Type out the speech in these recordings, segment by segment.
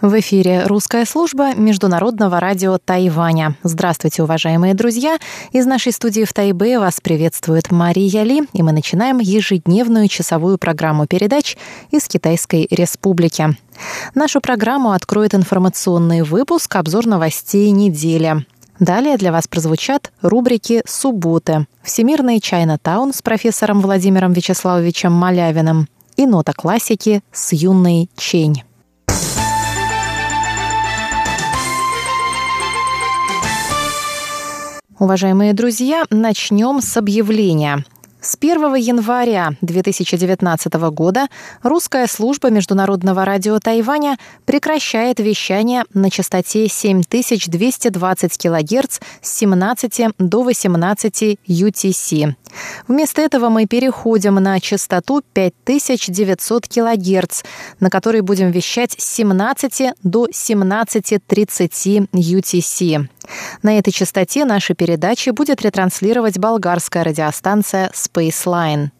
В эфире русская служба Международного радио Тайваня. Здравствуйте, уважаемые друзья! Из нашей студии в Тайбе вас приветствует Мария Ли, и мы начинаем ежедневную часовую программу передач из Китайской Республики. Нашу программу откроет информационный выпуск «Обзор новостей недели». Далее для вас прозвучат рубрики «Субботы», «Всемирный Чайна-таун» с профессором Владимиром Вячеславовичем Малявиным и «Нота классики» с юной Чень. Уважаемые друзья, начнем с объявления. С 1 января 2019 года русская служба Международного радио Тайваня прекращает вещание на частоте 7220 кГц с 17 до 18 UTC. Вместо этого мы переходим на частоту 5900 кГц, на которой будем вещать с 17 до 17.30 UTC. На этой частоте наши передачи будет ретранслировать болгарская радиостанция Spaceline.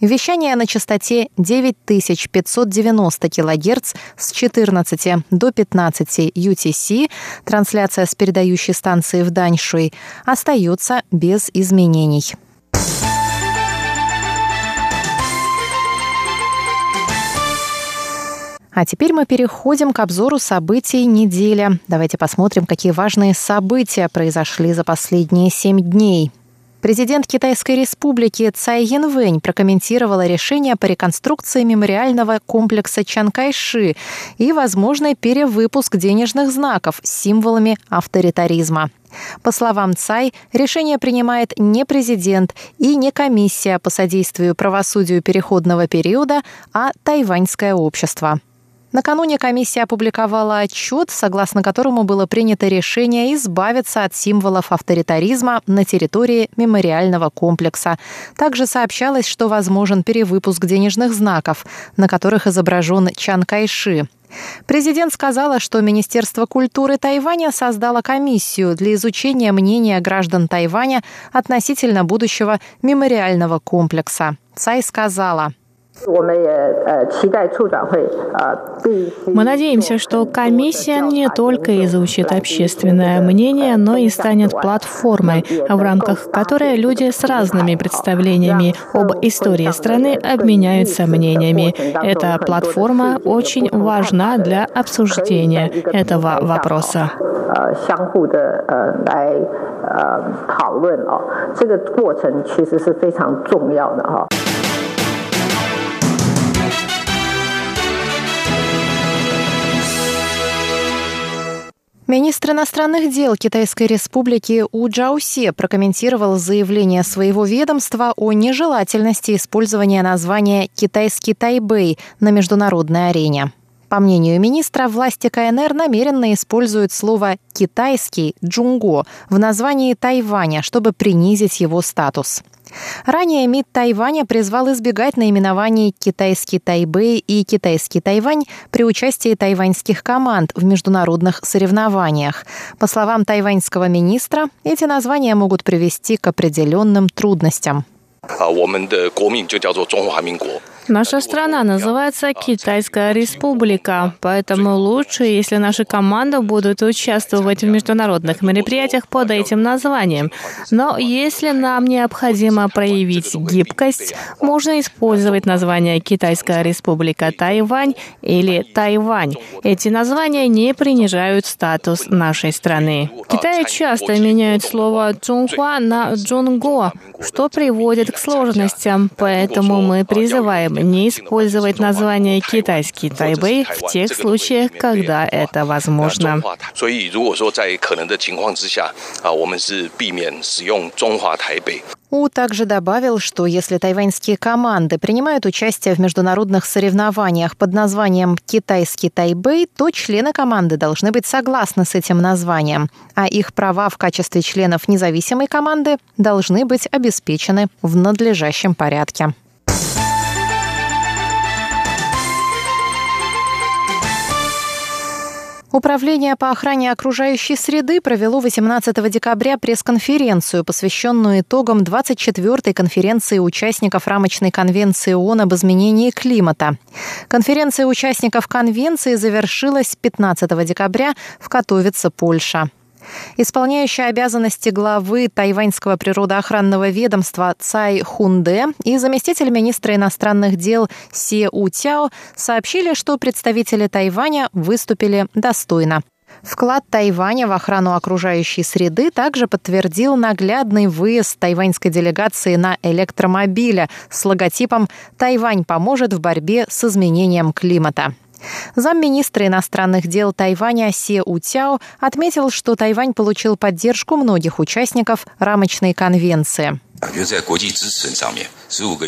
Вещание на частоте 9590 кГц с 14 до 15 UTC, трансляция с передающей станции в Даньшуй, остается без изменений. А теперь мы переходим к обзору событий недели. Давайте посмотрим, какие важные события произошли за последние семь дней. Президент Китайской республики Цай Янвэнь прокомментировала решение по реконструкции мемориального комплекса Чанкайши и возможный перевыпуск денежных знаков с символами авторитаризма. По словам Цай, решение принимает не президент и не комиссия по содействию правосудию переходного периода, а тайваньское общество. Накануне комиссия опубликовала отчет, согласно которому было принято решение избавиться от символов авторитаризма на территории мемориального комплекса. Также сообщалось, что возможен перевыпуск денежных знаков, на которых изображен Чан Кайши. Президент сказала, что Министерство культуры Тайваня создало комиссию для изучения мнения граждан Тайваня относительно будущего мемориального комплекса. Цай сказала – мы надеемся, что комиссия не только изучит общественное мнение, но и станет платформой, в рамках которой люди с разными представлениями об истории страны обменяются мнениями. Эта платформа очень важна для обсуждения этого вопроса. 相互的呃来呃讨论哦，这个过程其实是非常重要的哈。 Министр иностранных дел Китайской республики У Джаусе прокомментировал заявление своего ведомства о нежелательности использования названия «Китайский Тайбэй» на международной арене. По мнению министра, власти КНР намеренно используют слово «китайский» «джунго» в названии Тайваня, чтобы принизить его статус. Ранее МИД Тайваня призвал избегать наименований «Китайский Тайбэй» и «Китайский Тайвань» при участии тайваньских команд в международных соревнованиях. По словам тайваньского министра, эти названия могут привести к определенным трудностям. Наша страна называется Китайская республика, поэтому лучше, если наши команды будут участвовать в международных мероприятиях под этим названием. Но если нам необходимо проявить гибкость, можно использовать название Китайская республика Тайвань или Тайвань. Эти названия не принижают статус нашей страны. В Китае часто меняют слово «Чунхуа» на «Джунго», что приводит к сложностям, поэтому мы призываем не использовать название «китайский Тайбэй» в тех случаях, когда это возможно. У также добавил, что если тайваньские команды принимают участие в международных соревнованиях под названием «Китайский Тайбэй», то члены команды должны быть согласны с этим названием, а их права в качестве членов независимой команды должны быть обеспечены в надлежащем порядке. Управление по охране окружающей среды провело 18 декабря пресс-конференцию, посвященную итогам 24-й конференции участников рамочной конвенции ООН об изменении климата. Конференция участников конвенции завершилась 15 декабря в Катовице, Польша. Исполняющая обязанности главы тайваньского природоохранного ведомства Цай Хунде и заместитель министра иностранных дел Се Утяо сообщили, что представители Тайваня выступили достойно. Вклад Тайваня в охрану окружающей среды также подтвердил наглядный выезд тайваньской делегации на электромобиле с логотипом «Тайвань поможет в борьбе с изменением климата». Замминистра иностранных дел Тайваня Се Утяо отметил, что Тайвань получил поддержку многих участников рамочной конвенции.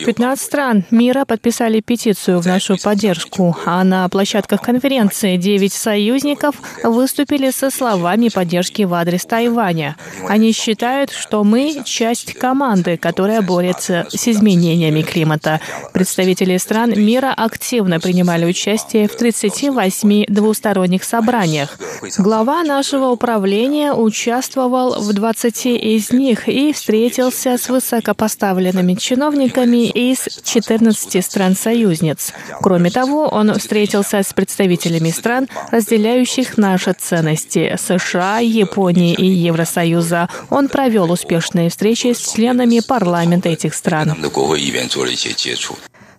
15 стран мира подписали петицию в нашу поддержку, а на площадках конференции 9 союзников выступили со словами поддержки в адрес Тайваня. Они считают, что мы часть команды, которая борется с изменениями климата. Представители стран мира активно принимали участие в 38 двусторонних собраниях. Глава нашего управления участвовал в 20 из них и встретился с высокопоставленными чиновниками из 14 стран-союзниц. Кроме того, он встретился с представителями стран, разделяющих наши ценности – США, Японии и Евросоюза. Он провел успешные встречи с членами парламента этих стран.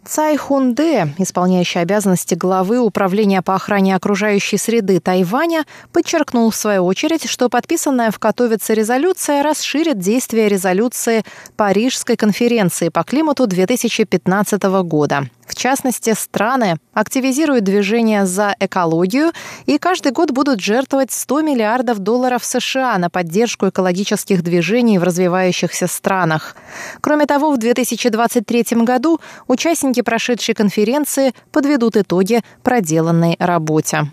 Цай Хунде, исполняющий обязанности главы Управления по охране окружающей среды Тайваня, подчеркнул в свою очередь, что подписанная в Катовице резолюция расширит действие резолюции Парижской конференции по климату 2015 года. В частности, страны активизируют движение за экологию и каждый год будут жертвовать 100 миллиардов долларов США на поддержку экологических движений в развивающихся странах. Кроме того, в 2023 году участники прошедшей конференции подведут итоги проделанной работе.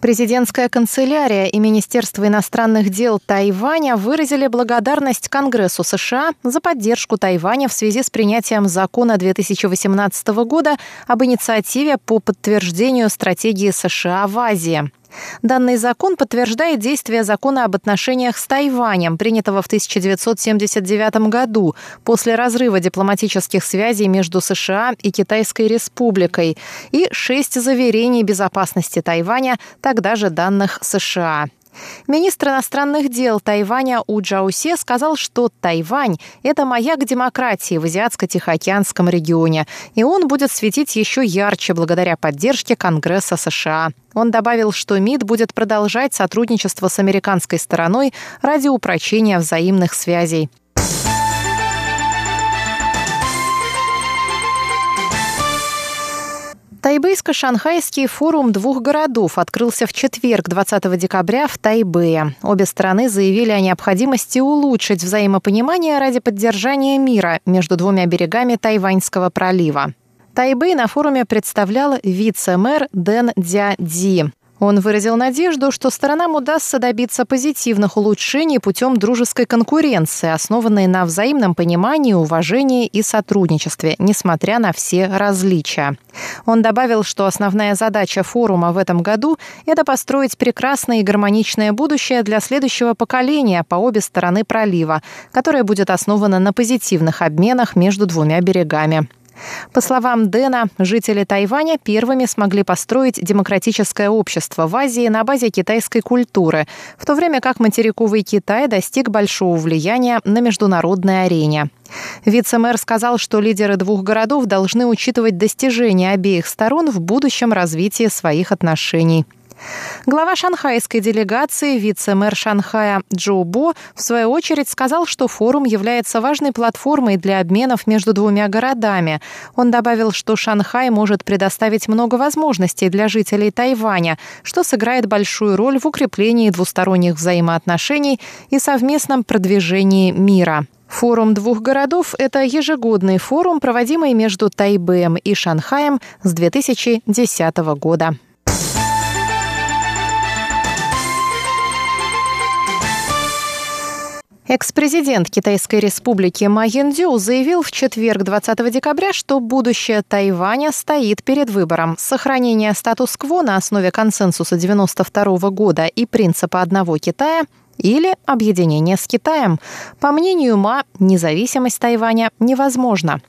Президентская канцелярия и Министерство иностранных дел Тайваня выразили благодарность Конгрессу США за поддержку Тайваня в связи с принятием закона 2018 года об инициативе по подтверждению стратегии США в Азии. Данный закон подтверждает действие закона об отношениях с Тайванем, принятого в 1979 году после разрыва дипломатических связей между США и Китайской Республикой и шесть заверений безопасности Тайваня, тогда же данных США. Министр иностранных дел Тайваня У Джаусе сказал, что Тайвань – это маяк демократии в Азиатско-Тихоокеанском регионе, и он будет светить еще ярче благодаря поддержке Конгресса США. Он добавил, что МИД будет продолжать сотрудничество с американской стороной ради упрочения взаимных связей. Тайбейско-шанхайский форум двух городов открылся в четверг, 20 декабря, в Тайбэе. Обе стороны заявили о необходимости улучшить взаимопонимание ради поддержания мира между двумя берегами Тайваньского пролива. Тайбэй на форуме представлял вице-мэр Дэн Дяди. Он выразил надежду, что сторонам удастся добиться позитивных улучшений путем дружеской конкуренции, основанной на взаимном понимании, уважении и сотрудничестве, несмотря на все различия. Он добавил, что основная задача форума в этом году – это построить прекрасное и гармоничное будущее для следующего поколения по обе стороны пролива, которое будет основано на позитивных обменах между двумя берегами. По словам Дэна, жители Тайваня первыми смогли построить демократическое общество в Азии на базе китайской культуры, в то время как материковый Китай достиг большого влияния на международной арене. Вице-мэр сказал, что лидеры двух городов должны учитывать достижения обеих сторон в будущем развитии своих отношений. Глава шанхайской делегации, вице-мэр Шанхая Джо Бо, в свою очередь сказал, что форум является важной платформой для обменов между двумя городами. Он добавил, что Шанхай может предоставить много возможностей для жителей Тайваня, что сыграет большую роль в укреплении двусторонних взаимоотношений и совместном продвижении мира. Форум двух городов – это ежегодный форум, проводимый между Тайбэем и Шанхаем с 2010 года. Экс-президент Китайской республики Ма Яндзю заявил в четверг 20 декабря, что будущее Тайваня стоит перед выбором сохранения статус-кво на основе консенсуса 92 года и принципа одного Китая или объединение с Китаем. По мнению Ма, независимость Тайваня невозможна.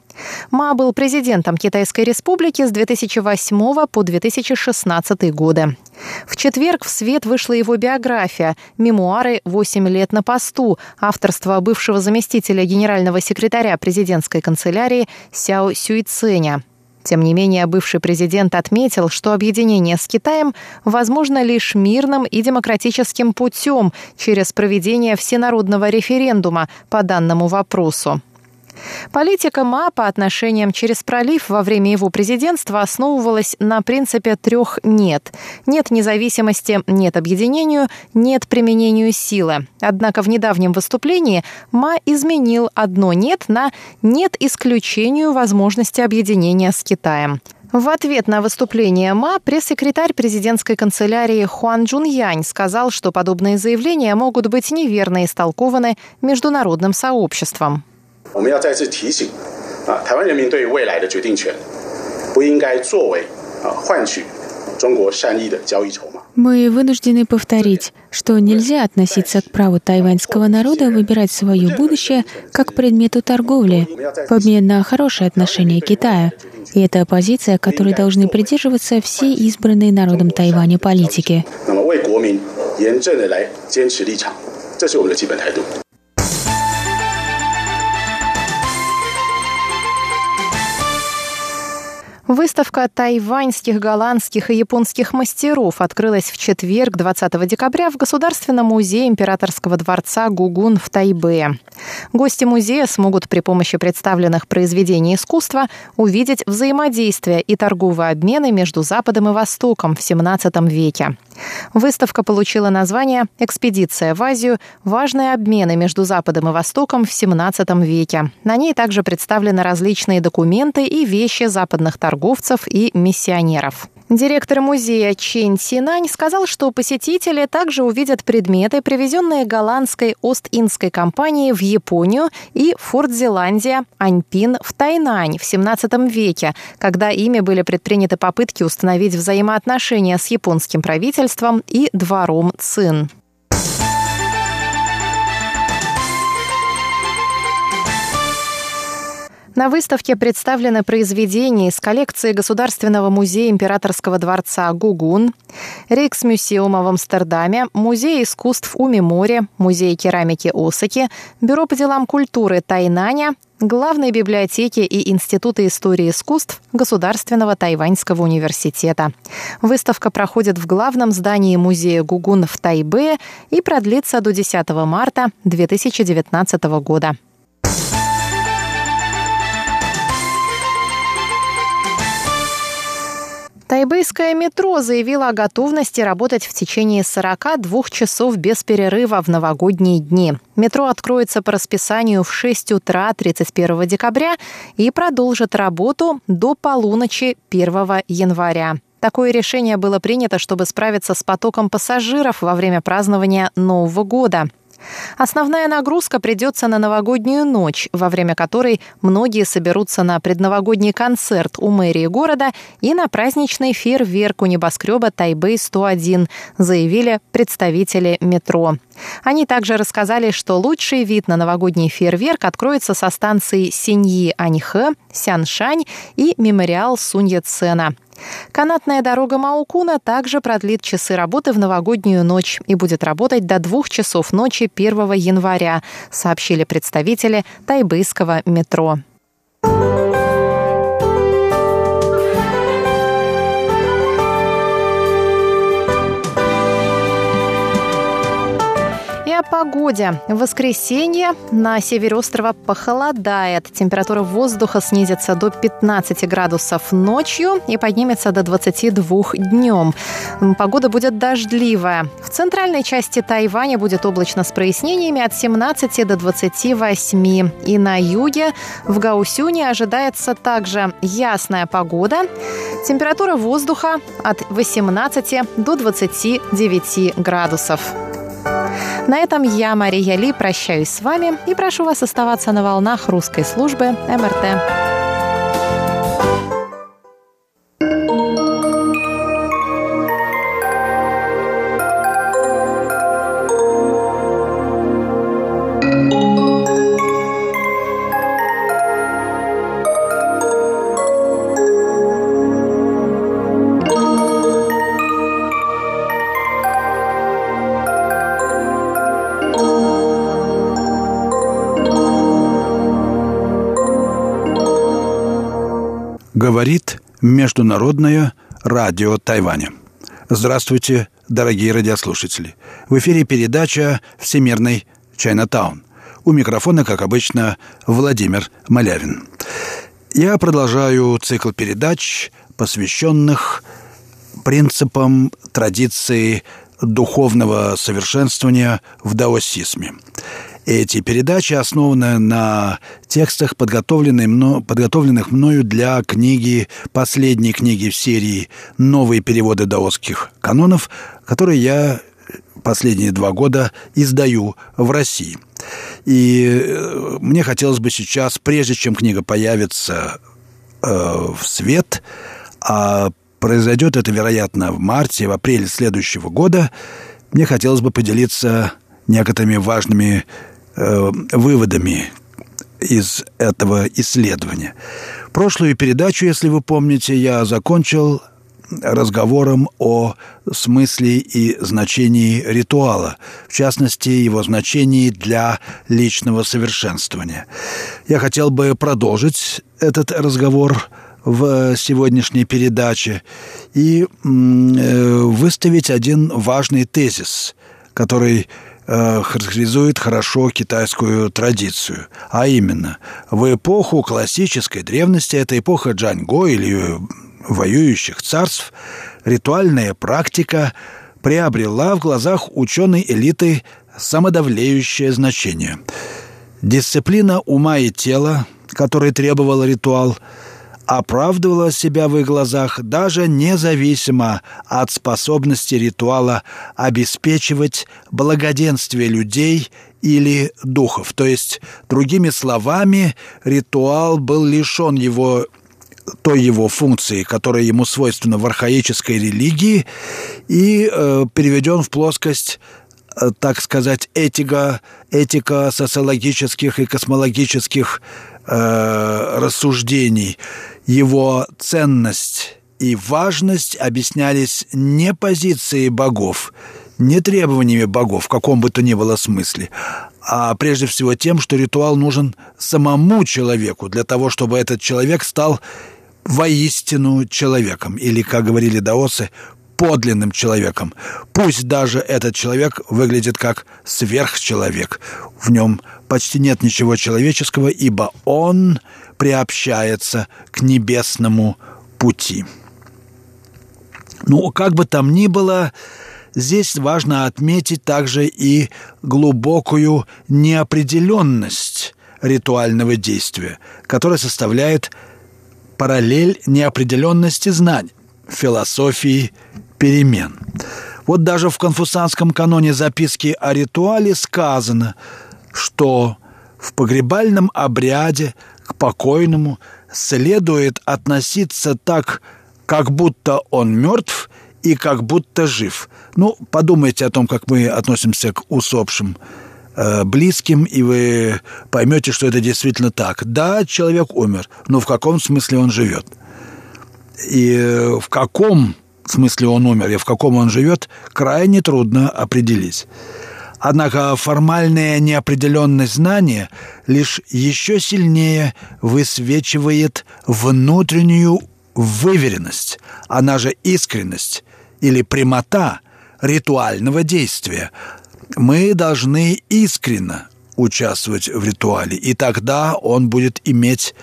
Ма был президентом Китайской республики с 2008 по 2016 годы. В четверг в свет вышла его биография «Мемуары. Восемь лет на посту» авторства бывшего заместителя генерального секретаря президентской канцелярии Сяо Сюйценя. Тем не менее, бывший президент отметил, что объединение с Китаем возможно лишь мирным и демократическим путем через проведение всенародного референдума по данному вопросу. Политика ма по отношениям через пролив во время его президентства основывалась на принципе трех «нет». Нет независимости, нет объединению, нет применению силы. Однако в недавнем выступлении ма изменил одно «нет» на «нет исключению возможности объединения с Китаем». В ответ на выступление МА пресс-секретарь президентской канцелярии Хуан Джун Янь сказал, что подобные заявления могут быть неверно истолкованы международным сообществом. 我们要再次提醒啊，台湾人民对于未来的决定权，不应该作为啊换取中国善意的交易筹码。Мы вынуждены повторить, что нельзя относиться к праву тайваньского народа выбирать свое будущее как к предмету торговли в обмен на хорошие отношения Китая. И это позиция, которой должны придерживаться все избранные народом Тайваня политики. Выставка тайваньских, голландских и японских мастеров открылась в четверг, 20 декабря, в Государственном музее императорского дворца Гугун в Тайбе. Гости музея смогут при помощи представленных произведений искусства увидеть взаимодействие и торговые обмены между Западом и Востоком в XVII веке. Выставка получила название «Экспедиция в Азию. Важные обмены между Западом и Востоком в XVII веке». На ней также представлены различные документы и вещи западных торговцев и миссионеров. Директор музея Чен Синань сказал, что посетители также увидят предметы, привезенные голландской Ост-Индской компанией в Японию и Форт-Зеландия Аньпин в Тайнань в 17 веке, когда ими были предприняты попытки установить взаимоотношения с японским правительством и двором Цин. На выставке представлены произведения из коллекции Государственного музея императорского дворца Гугун, Рейксмюсеума в Амстердаме, Музей искусств Уми-море, Музей керамики Осаки, Бюро по делам культуры Тайнаня, главной библиотеки и Института истории искусств Государственного Тайваньского университета. Выставка проходит в главном здании музея Гугун в Тайбе и продлится до 10 марта 2019 года. Тайбэйское метро заявило о готовности работать в течение 42 часов без перерыва в новогодние дни. Метро откроется по расписанию в 6 утра 31 декабря и продолжит работу до полуночи 1 января. Такое решение было принято, чтобы справиться с потоком пассажиров во время празднования Нового года. Основная нагрузка придется на новогоднюю ночь, во время которой многие соберутся на предновогодний концерт у мэрии города и на праздничный фейерверк у небоскреба Тайбэй-101, заявили представители метро. Они также рассказали, что лучший вид на новогодний фейерверк откроется со станции Синьи-Аньхэ, Сяншань и мемориал Сунья-Цена. Канатная дорога Маукуна также продлит часы работы в новогоднюю ночь и будет работать до двух часов ночи 1 января, сообщили представители тайбэйского метро. О погоде. В воскресенье на севере острова похолодает. Температура воздуха снизится до 15 градусов ночью и поднимется до 22 днем. Погода будет дождливая. В центральной части Тайваня будет облачно с прояснениями от 17 до 28. И на юге в Гаусюне ожидается также ясная погода. Температура воздуха от 18 до 29 градусов. На этом я, Мария Ли, прощаюсь с вами и прошу вас оставаться на волнах русской службы МРТ. Международное радио Тайваня. Здравствуйте, дорогие радиослушатели. В эфире передача «Всемирный Чайнатаун». У микрофона, как обычно, Владимир Малявин. Я продолжаю цикл передач, посвященных принципам традиции духовного совершенствования в даосизме. Эти передачи основаны на текстах, подготовленных, мною для книги, последней книги в серии «Новые переводы даосских канонов», которые я последние два года издаю в России. И э, мне хотелось бы сейчас, прежде чем книга появится э, в свет, а произойдет это, вероятно, в марте, в апреле следующего года, мне хотелось бы поделиться некоторыми важными э, выводами из этого исследования. Прошлую передачу, если вы помните, я закончил разговором о смысле и значении ритуала, в частности, его значении для личного совершенствования. Я хотел бы продолжить этот разговор в сегодняшней передаче и э, выставить один важный тезис, который характеризует хорошо китайскую традицию. А именно, в эпоху классической древности, это эпоха Джаньго или воюющих царств, ритуальная практика приобрела в глазах ученой элиты самодавлеющее значение. Дисциплина ума и тела, которой требовал ритуал – оправдывала себя в их глазах даже независимо от способности ритуала обеспечивать благоденствие людей или духов. То есть, другими словами, ритуал был лишен его той его функции, которая ему свойственна в архаической религии, и э, переведен в плоскость э, так сказать, этика, этика социологических и космологических э, рассуждений его ценность и важность объяснялись не позицией богов, не требованиями богов в каком бы то ни было смысле, а прежде всего тем, что ритуал нужен самому человеку для того, чтобы этот человек стал воистину человеком, или, как говорили даосы, подлинным человеком. Пусть даже этот человек выглядит как сверхчеловек. В нем почти нет ничего человеческого, ибо он приобщается к небесному пути. Ну, как бы там ни было, здесь важно отметить также и глубокую неопределенность ритуального действия, которая составляет параллель неопределенности знаний, философии перемен. Вот даже в конфуцианском каноне записки о ритуале сказано, что в погребальном обряде к покойному следует относиться так, как будто он мертв и как будто жив. Ну, подумайте о том, как мы относимся к усопшим э, близким, и вы поймете, что это действительно так. Да, человек умер, но в каком смысле он живет? И в каком смысле он умер и в каком он живет, крайне трудно определить. Однако формальная неопределенность знания лишь еще сильнее высвечивает внутреннюю выверенность, она же искренность или прямота ритуального действия. Мы должны искренно участвовать в ритуале, и тогда он будет иметь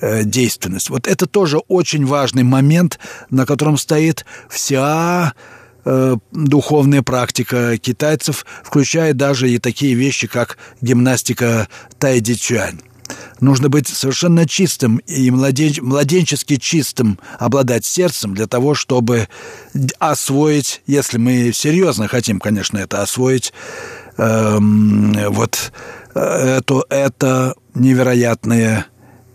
э, действенность. Вот это тоже очень важный момент, на котором стоит вся э, духовная практика китайцев включает даже и такие вещи, как гимнастика тайди-чуань. Нужно быть совершенно чистым и младен... младенчески чистым, обладать сердцем для того, чтобы освоить, если мы серьезно хотим, конечно, это освоить, эм, вот это, это невероятное,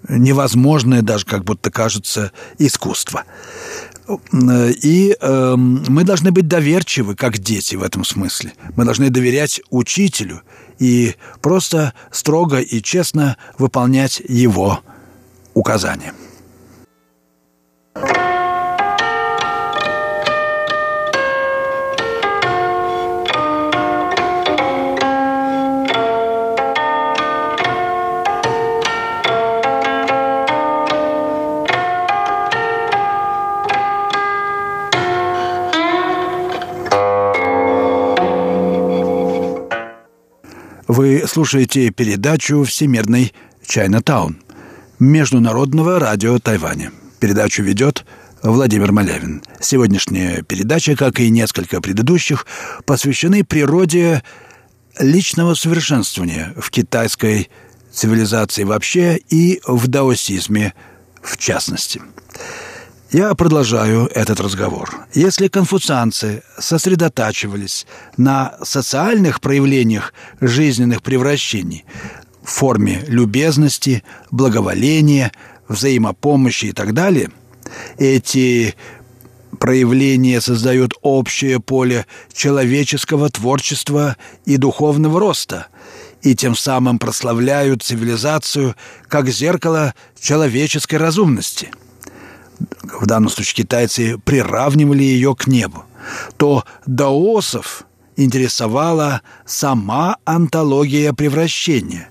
невозможное даже, как будто кажется, искусство. И э, мы должны быть доверчивы, как дети в этом смысле. Мы должны доверять учителю и просто строго и честно выполнять его указания. Вы слушаете передачу «Всемирный Чайнатаун» Международного радио Тайваня. Передачу ведет Владимир Малявин. Сегодняшняя передача, как и несколько предыдущих, посвящены природе личного совершенствования в китайской цивилизации вообще и в даосизме в частности. Я продолжаю этот разговор. Если конфуцианцы сосредотачивались на социальных проявлениях жизненных превращений в форме любезности, благоволения, взаимопомощи и так далее, эти проявления создают общее поле человеческого творчества и духовного роста и тем самым прославляют цивилизацию как зеркало человеческой разумности – в данном случае китайцы приравнивали ее к небу, то даосов интересовала сама антология превращения,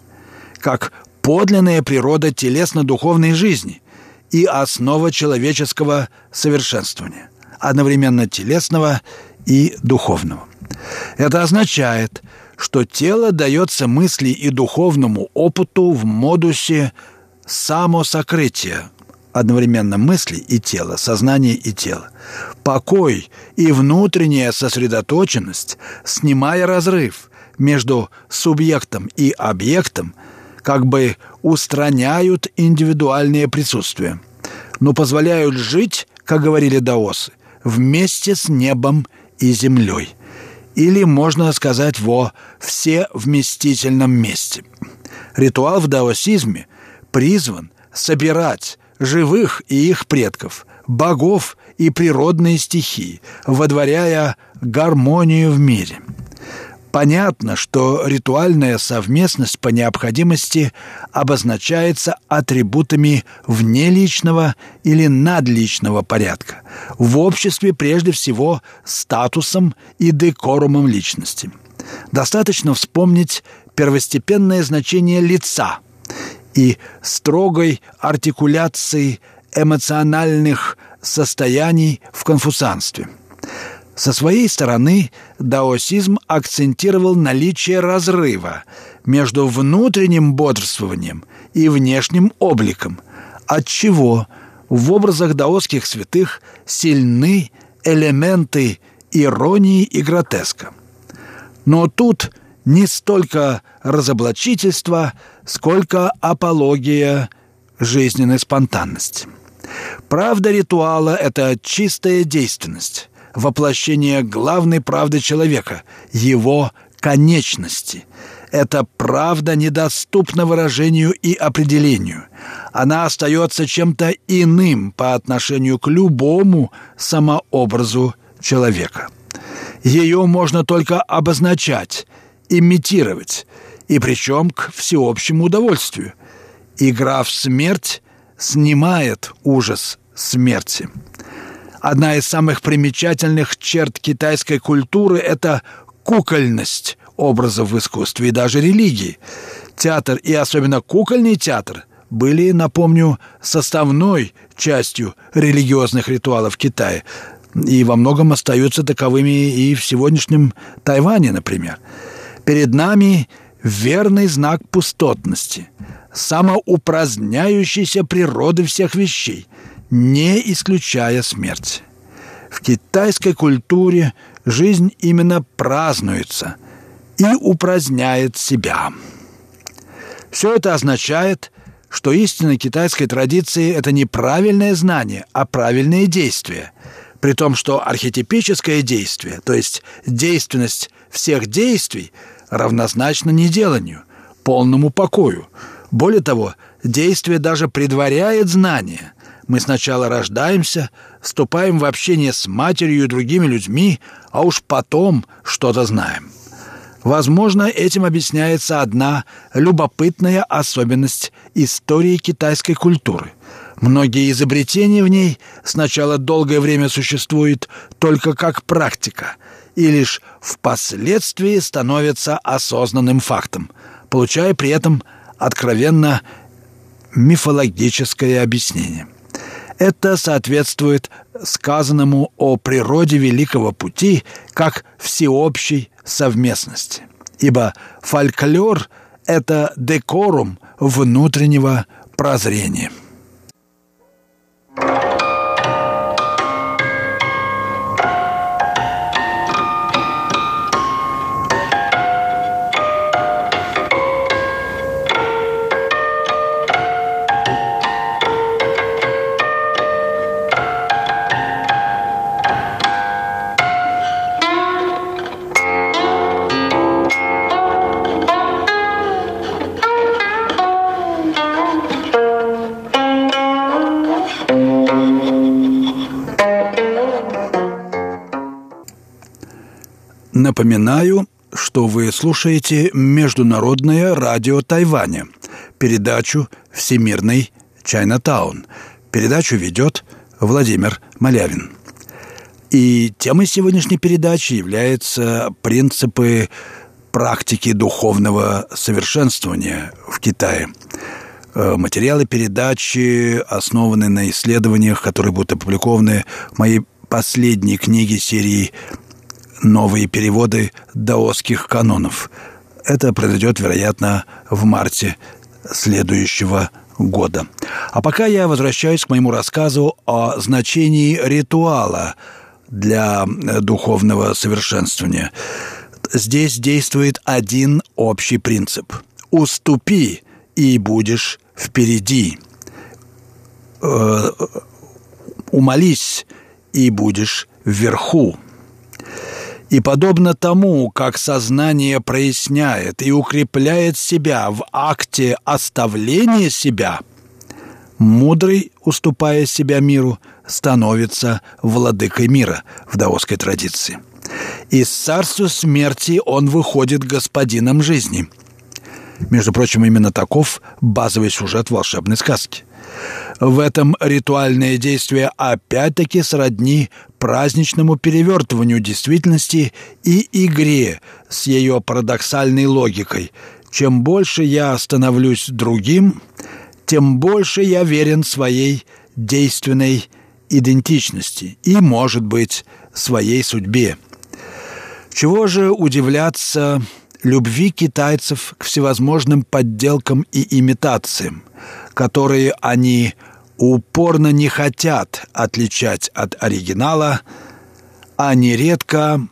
как подлинная природа телесно-духовной жизни и основа человеческого совершенствования, одновременно телесного и духовного. Это означает, что тело дается мысли и духовному опыту в модусе самосокрытия, одновременно мысли и тело, сознание и тело. Покой и внутренняя сосредоточенность, снимая разрыв между субъектом и объектом, как бы устраняют индивидуальное присутствие, но позволяют жить, как говорили даосы, вместе с небом и землей. Или, можно сказать, во все вместительном месте. Ритуал в даосизме призван собирать живых и их предков, богов и природные стихии, водворяя гармонию в мире. Понятно, что ритуальная совместность по необходимости обозначается атрибутами внеличного или надличного порядка, в обществе прежде всего статусом и декорумом личности. Достаточно вспомнить первостепенное значение лица – и строгой артикуляции эмоциональных состояний в конфуцианстве. Со своей стороны даосизм акцентировал наличие разрыва между внутренним бодрствованием и внешним обликом, отчего в образах даосских святых сильны элементы иронии и гротеска. Но тут не столько разоблачительство, сколько апология жизненной спонтанности. Правда ритуала – это чистая действенность, воплощение главной правды человека, его конечности. Это правда недоступна выражению и определению. Она остается чем-то иным по отношению к любому самообразу человека. Ее можно только обозначать, имитировать, и причем к всеобщему удовольствию. Игра в смерть снимает ужас смерти. Одна из самых примечательных черт китайской культуры – это кукольность образов в искусстве и даже религии. Театр и особенно кукольный театр были, напомню, составной частью религиозных ритуалов Китая и во многом остаются таковыми и в сегодняшнем Тайване, например. Перед нами верный знак пустотности, самоупраздняющейся природы всех вещей, не исключая смерть. В китайской культуре жизнь именно празднуется и упраздняет себя. Все это означает, что истина китайской традиции – это не правильное знание, а правильные действия. При том, что архетипическое действие, то есть действенность всех действий – равнозначно неделанию, полному покою. Более того, действие даже предваряет знание. Мы сначала рождаемся, вступаем в общение с матерью и другими людьми, а уж потом что-то знаем. Возможно, этим объясняется одна любопытная особенность истории китайской культуры. Многие изобретения в ней сначала долгое время существуют только как практика и лишь впоследствии становятся осознанным фактом, получая при этом откровенно мифологическое объяснение. Это соответствует сказанному о природе Великого Пути как всеобщей совместности. Ибо фольклор – это декорум внутреннего прозрения. Напоминаю, что вы слушаете Международное радио Тайваня, передачу «Всемирный Чайнатаун». Передачу ведет Владимир Малявин. И темой сегодняшней передачи являются принципы практики духовного совершенствования в Китае. Э, материалы передачи основаны на исследованиях, которые будут опубликованы в моей последней книге серии новые переводы даосских канонов. Это произойдет, вероятно, в марте следующего года. А пока я возвращаюсь к моему рассказу о значении ритуала для э, духовного совершенствования. Здесь действует один общий принцип. «Уступи, и будешь впереди». Э, «Умолись, и будешь вверху». И подобно тому, как сознание проясняет и укрепляет себя в акте оставления себя, мудрый, уступая себя миру, становится владыкой мира в даосской традиции. Из царства смерти он выходит господином жизни. Между прочим, именно таков базовый сюжет волшебной сказки. В этом ритуальное действие опять-таки сродни праздничному перевертыванию действительности и игре с ее парадоксальной логикой. Чем больше я становлюсь другим, тем больше я верен своей действенной идентичности и, может быть, своей судьбе. Чего же удивляться любви китайцев к всевозможным подделкам и имитациям, которые они упорно не хотят отличать от оригинала, а нередко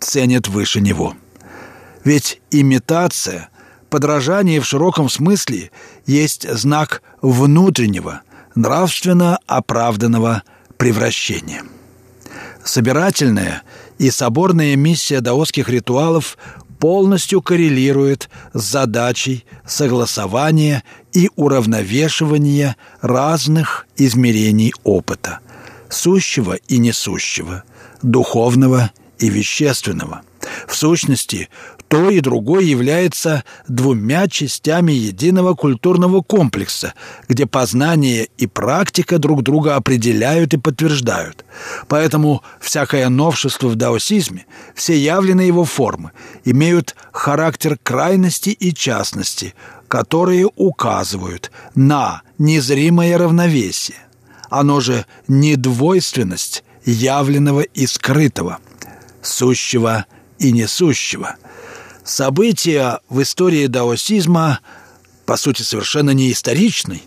ценят выше него. Ведь имитация, подражание в широком смысле есть знак внутреннего, нравственно оправданного превращения. Собирательная и соборная миссия даосских ритуалов полностью коррелирует с задачей согласования и уравновешивания разных измерений опыта – сущего и несущего, духовного и вещественного. В сущности, то и другое является двумя частями единого культурного комплекса, где познание и практика друг друга определяют и подтверждают. Поэтому всякое новшество в даосизме, все явленные его формы, имеют характер крайности и частности, которые указывают на незримое равновесие. Оно же недвойственность явленного и скрытого, сущего и несущего – События в истории даосизма, по сути, совершенно не историчной,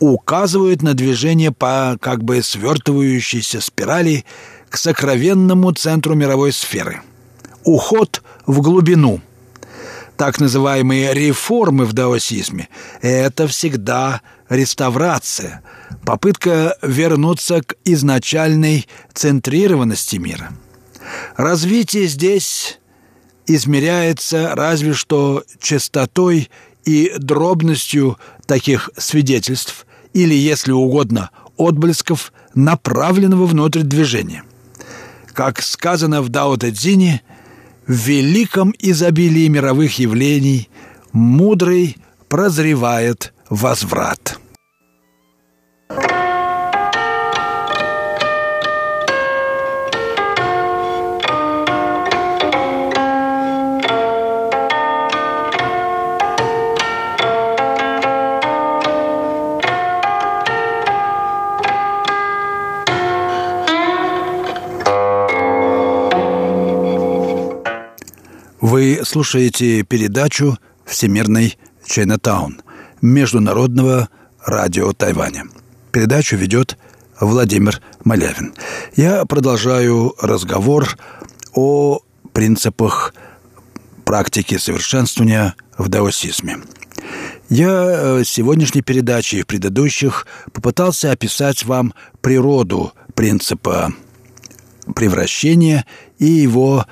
указывают на движение по как бы свертывающейся спирали к сокровенному центру мировой сферы. Уход в глубину. Так называемые реформы в даосизме – это всегда реставрация, попытка вернуться к изначальной центрированности мира. Развитие здесь измеряется разве что частотой и дробностью таких свидетельств или, если угодно, отблесков направленного внутрь движения. Как сказано в Дао Тэ в великом изобилии мировых явлений мудрый прозревает возврат. Вы слушаете передачу «Всемирный Чайнатаун» Международного радио Тайваня. Передачу ведет Владимир Малявин. Я продолжаю разговор о принципах практики совершенствования в даосизме. Я в э, сегодняшней передаче и в предыдущих попытался описать вам природу принципа превращения и его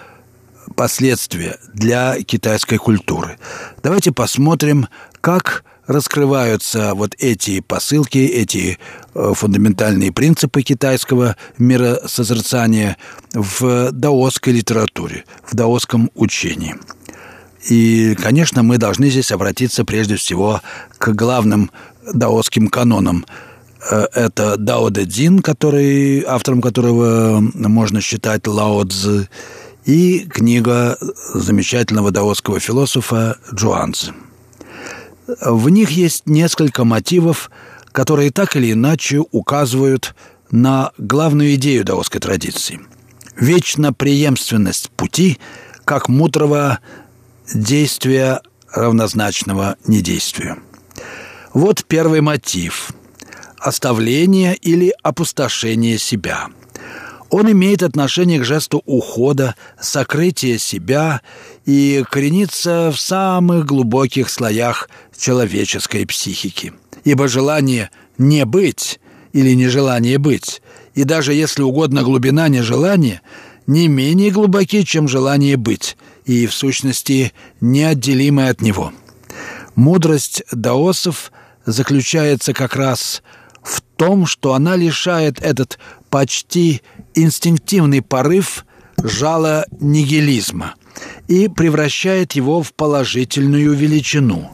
последствия для китайской культуры. Давайте посмотрим, как раскрываются вот эти посылки, эти э, фундаментальные принципы китайского миросозерцания в даосской литературе, в даосском учении. И, конечно, мы должны здесь обратиться прежде всего к главным даосским канонам. Э, это Дао Дэ Цзин, который, автором которого можно считать Лао Цзы, и книга замечательного даосского философа Джуанци. В них есть несколько мотивов, которые так или иначе указывают на главную идею даосской традиции. Вечно преемственность пути как мудрого действия равнозначного недействию. Вот первый мотив – оставление или опустошение себя – он имеет отношение к жесту ухода, сокрытия себя и коренится в самых глубоких слоях человеческой психики. Ибо желание не быть или нежелание быть, и даже если угодно глубина нежелания, не менее глубоки, чем желание быть, и в сущности неотделимы от него. Мудрость даосов заключается как раз в том, что она лишает этот почти инстинктивный порыв жала нигилизма и превращает его в положительную величину.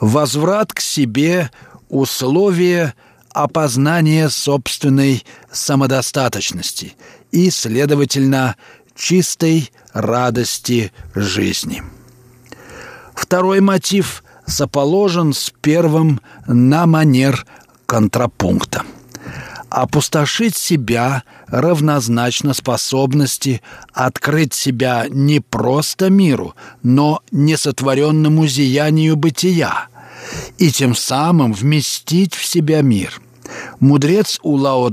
Возврат к себе – условие опознания собственной самодостаточности и, следовательно, чистой радости жизни. Второй мотив соположен с первым на манер контрапункта. Опустошить себя равнозначно способности открыть себя не просто миру, но несотворенному зиянию бытия, и тем самым вместить в себя мир. Мудрец у Лао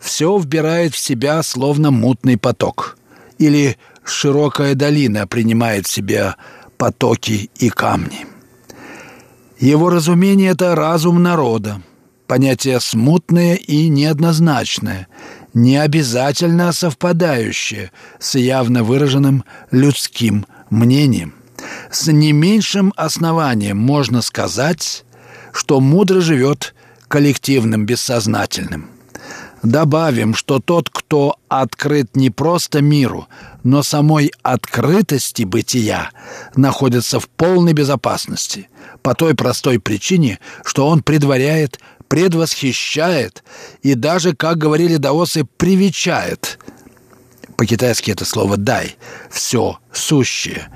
все вбирает в себя словно мутный поток, или широкая долина принимает в себя потоки и камни. Его разумение – это разум народа, понятие смутное и неоднозначное, не обязательно совпадающее с явно выраженным людским мнением. С не меньшим основанием можно сказать, что мудро живет коллективным бессознательным. Добавим, что тот, кто открыт не просто миру, но самой открытости бытия, находится в полной безопасности, по той простой причине, что он предваряет предвосхищает и даже, как говорили даосы, привечает. По-китайски это слово «дай» — все сущее.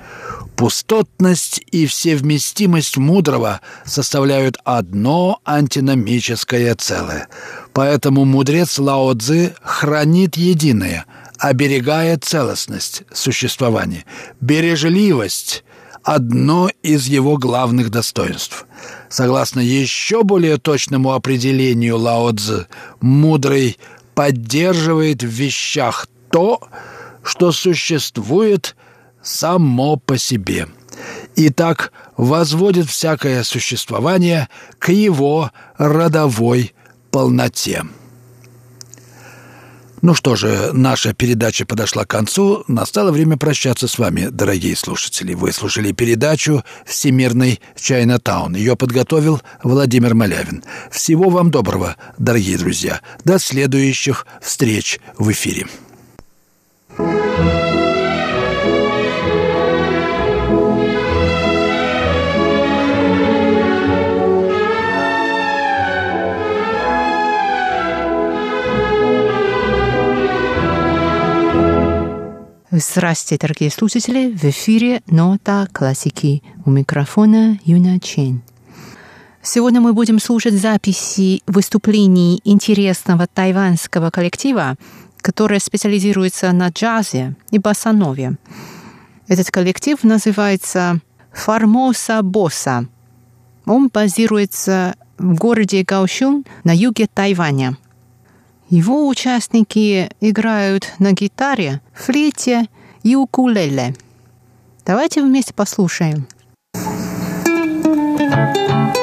Пустотность и всевместимость мудрого составляют одно антиномическое целое. Поэтому мудрец Лао Цзы хранит единое, оберегая целостность существования. Бережливость – одно из его главных достоинств – Согласно еще более точному определению Лао Цзы, мудрый поддерживает в вещах то, что существует само по себе, и так возводит всякое существование к его родовой полноте. Ну что же, наша передача подошла к концу. Настало время прощаться с вами, дорогие слушатели. Вы слушали передачу «Всемирный Чайна-таун». Ее подготовил Владимир Малявин. Всего вам доброго, дорогие друзья. До следующих встреч в эфире. Здравствуйте, дорогие слушатели! В эфире «Нота классики». У микрофона Юна Чен. Сегодня мы будем слушать записи выступлений интересного тайванского коллектива, который специализируется на джазе и басанове. Этот коллектив называется «Формоса Босса». Он базируется в городе Гаошун на юге Тайваня – его участники играют на гитаре, флейте и укулеле. Давайте вместе послушаем. Это была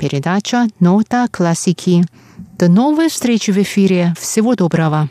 Передача «Нота классики». До новой встречи в эфире. Всего доброго.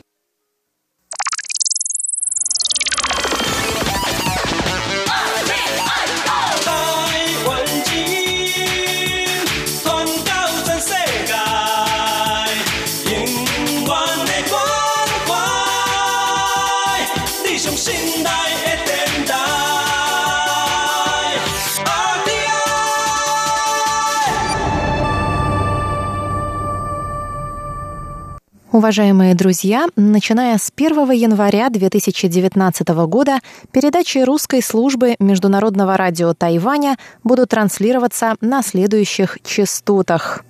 Уважаемые друзья, начиная с 1 января 2019 года передачи русской службы Международного радио Тайваня будут транслироваться на следующих частотах.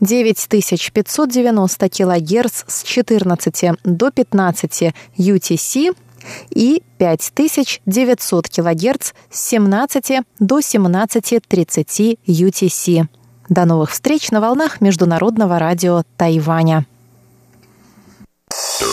9590 кГц с 14 до 15 UTC и 5900 кГц с 17 до 17.30 UTC. До новых встреч на волнах Международного радио Тайваня. The